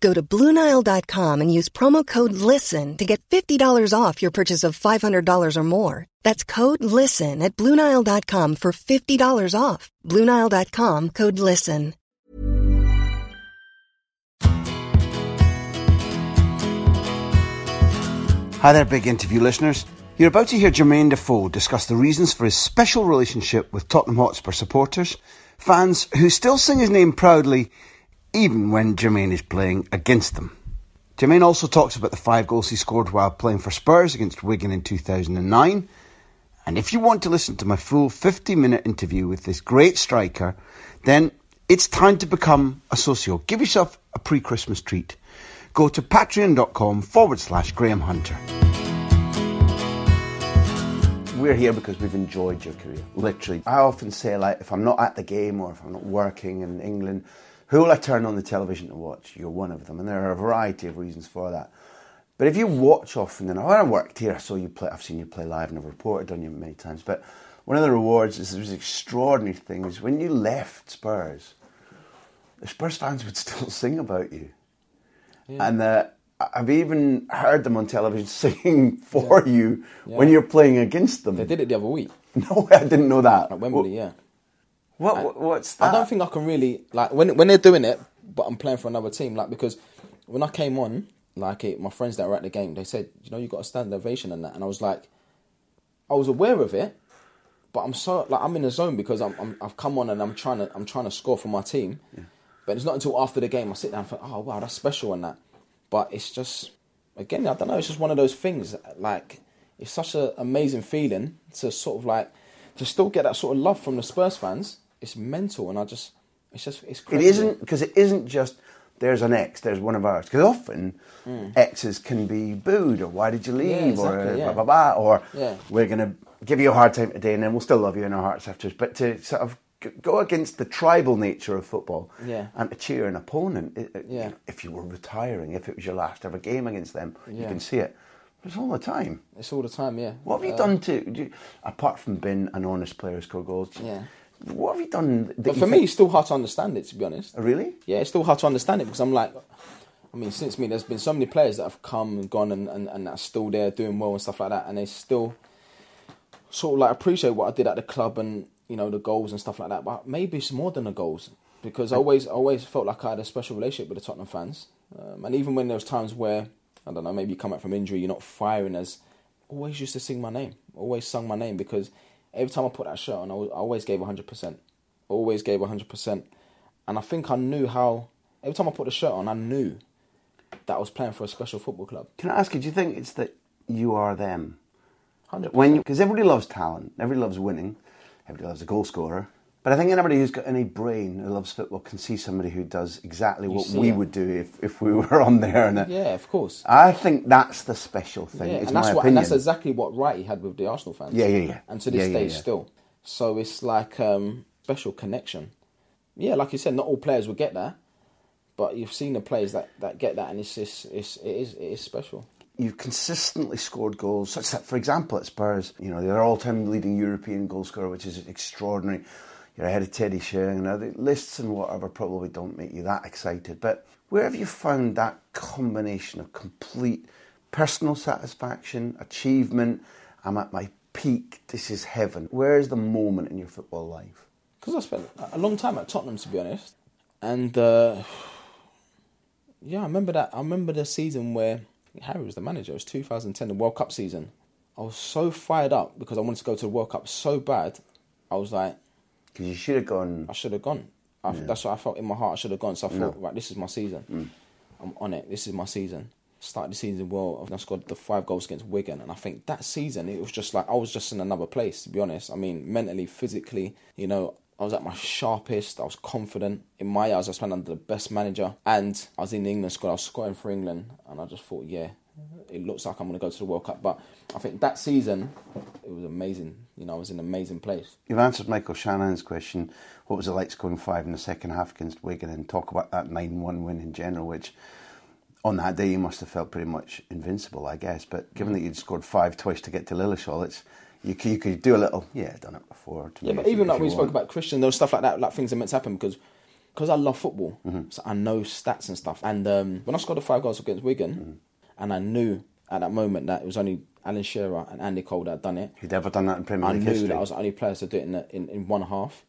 Go to BlueNile.com and use promo code LISTEN to get $50 off your purchase of $500 or more. That's code LISTEN at BlueNile.com for $50 off. BlueNile.com code LISTEN. Hi there, big interview listeners. You're about to hear Jermain Defoe discuss the reasons for his special relationship with Tottenham Hotspur supporters, fans who still sing his name proudly even when Jermain is playing against them. Jermain also talks about the five goals he scored while playing for Spurs against Wigan in 2009. And if you want to listen to my full 50 minute interview with this great striker, then it's time to become a socio. Give yourself a pre Christmas treat. Go to patreon.com forward slash Graham Hunter. We're here because we've enjoyed your career, literally. I often say, like, if I'm not at the game or if I'm not working in England, who will I turn on the television to watch? You're one of them, and there are a variety of reasons for that. But if you watch often, and when I worked here, I saw you play. I've seen you play live, and I've reported on you many times. But one of the rewards is there's extraordinary things when you left Spurs. The Spurs fans would still sing about you, yeah. and uh, I've even heard them on television singing for yeah. you yeah. when you're playing against them. They did it the other week. No, I didn't know that. At Wembley, well, yeah. What, I, what's that? I don't think I can really like when when they're doing it, but I'm playing for another team. Like because when I came on, like it, my friends that were at the game, they said, you know, you got a stand ovation and that, and I was like, I was aware of it, but I'm so like I'm in the zone because I'm, i have come on and I'm trying to I'm trying to score for my team. Yeah. But it's not until after the game I sit down and think, oh wow, that's special and that. But it's just again, I don't know. It's just one of those things. Like it's such an amazing feeling to sort of like to still get that sort of love from the Spurs fans it's mental, and I just it's just it's crazy. It isn't because it isn't just there's an ex, there's one of ours. Because often mm. exes can be booed or why did you leave yeah, exactly, or yeah. blah blah blah or yeah. we're gonna give you a hard time today and then we'll still love you in our hearts afterwards. But to sort of go against the tribal nature of football yeah. and to cheer an opponent, it, yeah. if you were retiring, if it was your last ever game against them, you can see it. It's all the time. It's all the time, yeah. What have you uh, done to, you, apart from being an honest player who score goals? Yeah. What have you done? But for me, it's still hard to understand it. To be honest. Oh, really? Yeah, it's still hard to understand it because I'm like, I mean, since me, there's been so many players that have come and gone and, and, and are still there doing well and stuff like that, and they still sort of like appreciate what I did at the club and you know the goals and stuff like that. But maybe it's more than the goals because I always always felt like I had a special relationship with the Tottenham fans, um, and even when there was times where I don't know, maybe you come back from injury, you're not firing as always used to sing my name, always sung my name because every time I put that shirt on, I, was, I always gave 100%. Always gave 100%. And I think I knew how, every time I put the shirt on, I knew that I was playing for a special football club. Can I ask you, do you think it's that you are them? 100%. When Because everybody loves talent, everybody loves winning, everybody loves a goal scorer. But I think anybody who's got any brain who loves football can see somebody who does exactly you what we it. would do if, if we were on there. And yeah, of course. I think that's the special thing. Yeah, and that's what, and that's exactly what Wrighty had with the Arsenal fans. Yeah, yeah, yeah. And to this yeah, day, yeah, still. So it's like um, special connection. Yeah, like you said, not all players will get that, but you've seen the players that, that get that, and it's, it's, it's it is it is special you've consistently scored goals, such that, for example, at Spurs, you know, they're all-time leading European goal scorer, which is extraordinary you're ahead of Teddy Sheringham. The lists and whatever probably don't make you that excited, but where have you found that combination of complete personal satisfaction, achievement? I'm at my peak, this is heaven. Where is the moment in your football life? Because I spent a long time at Tottenham, to be honest. And uh, yeah, I remember that. I remember the season where Harry was the manager. It was 2010, the World Cup season. I was so fired up because I wanted to go to the World Cup so bad. I was like, Because you should have gone. I should have gone. I, That's what I felt in my heart. I should have gone. So I thought, right, this is my season. Mm. I'm on it. This is my season. Started the season well. I scored the five goals against Wigan, and I think that season it was just like I was just in another place. To be honest, I mean, mentally, physically, you know, I was at my sharpest. I was confident. In my eyes, I was playing under the best manager, and I was in the England squad. I was scoring for England, and I just thought, yeah, it looks like I'm going to go to the World Cup. But I think that season, it was amazing. You know, I was in an amazing place. You've answered Michael Shannon's question. What was it like scoring five in the second half against Wigan? And talk about that 9 1 win in general, which on that day you must have felt pretty much invincible, I guess. But given that you'd scored five twice to get to Lilleshall, it's you could, you could do a little, yeah, done it before. Yeah, but even like we spoke about Christian, those stuff like that, like things are meant to happen because because I love football, so I know stats and stuff. And um, when I scored the five goals against Wigan, and I knew at that moment that it was only Alan Shearer and Andy Cole that had done it, He'd ever done that in Premier League I knew history. that I was the only player to do it in, the, in, in one half.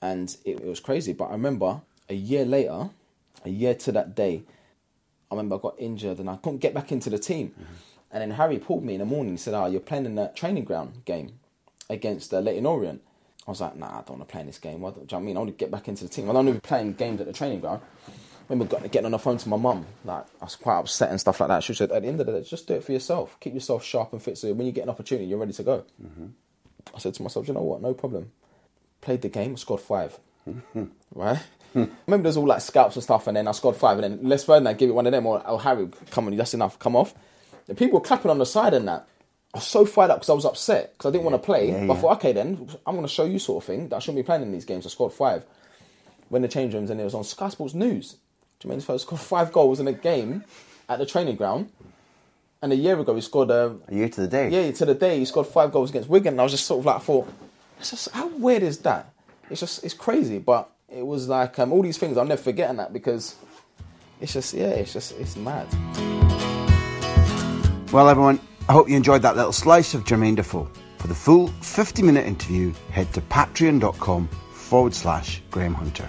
And it, it was crazy. But I remember a year later, a year to that day, I remember I got injured and I couldn't get back into the team. And then Harry pulled me in the morning and said, Oh, you're playing in that training ground game against uh, Leyton Orient. I was like, Nah, I don't want to play in this game. Why don't, do you know what I mean? I want to get back into the team. I don't want to be playing games at the training ground. I remember getting on the phone to my mum. Like, I was quite upset and stuff like that. She said, At the end of the day, just do it for yourself. Keep yourself sharp and fit so when you get an opportunity, you're ready to go. Mm-hmm. I said to myself, you know what? No problem. Played the game, scored five. Mm-hmm. right? Remember, there's all like scouts and stuff, and then I scored five, and then Les Ferdinand give it one of them, or oh, Harry, come on, that's enough, come off. The people were clapping on the side and that. I was so fired up because I was upset because I didn't want to play. Yeah, but I thought, okay, then I'm going to show you sort of thing that I shouldn't be playing in these games. I scored five. When the change rooms and it was on Sky Sports News. Jermain Defoe scored five goals in a game at the training ground, and a year ago he scored a a year to the day. yeah, to the day he scored five goals against Wigan. And I was just sort of like, I thought, it's just how weird is that? It's just it's crazy, but it was like um, all these things. I'm never forgetting that because it's just yeah, it's just it's mad. Well, everyone, I hope you enjoyed that little slice of Jermain Defoe. For the full 50 minute interview, head to patreon.com forward slash Graham Hunter.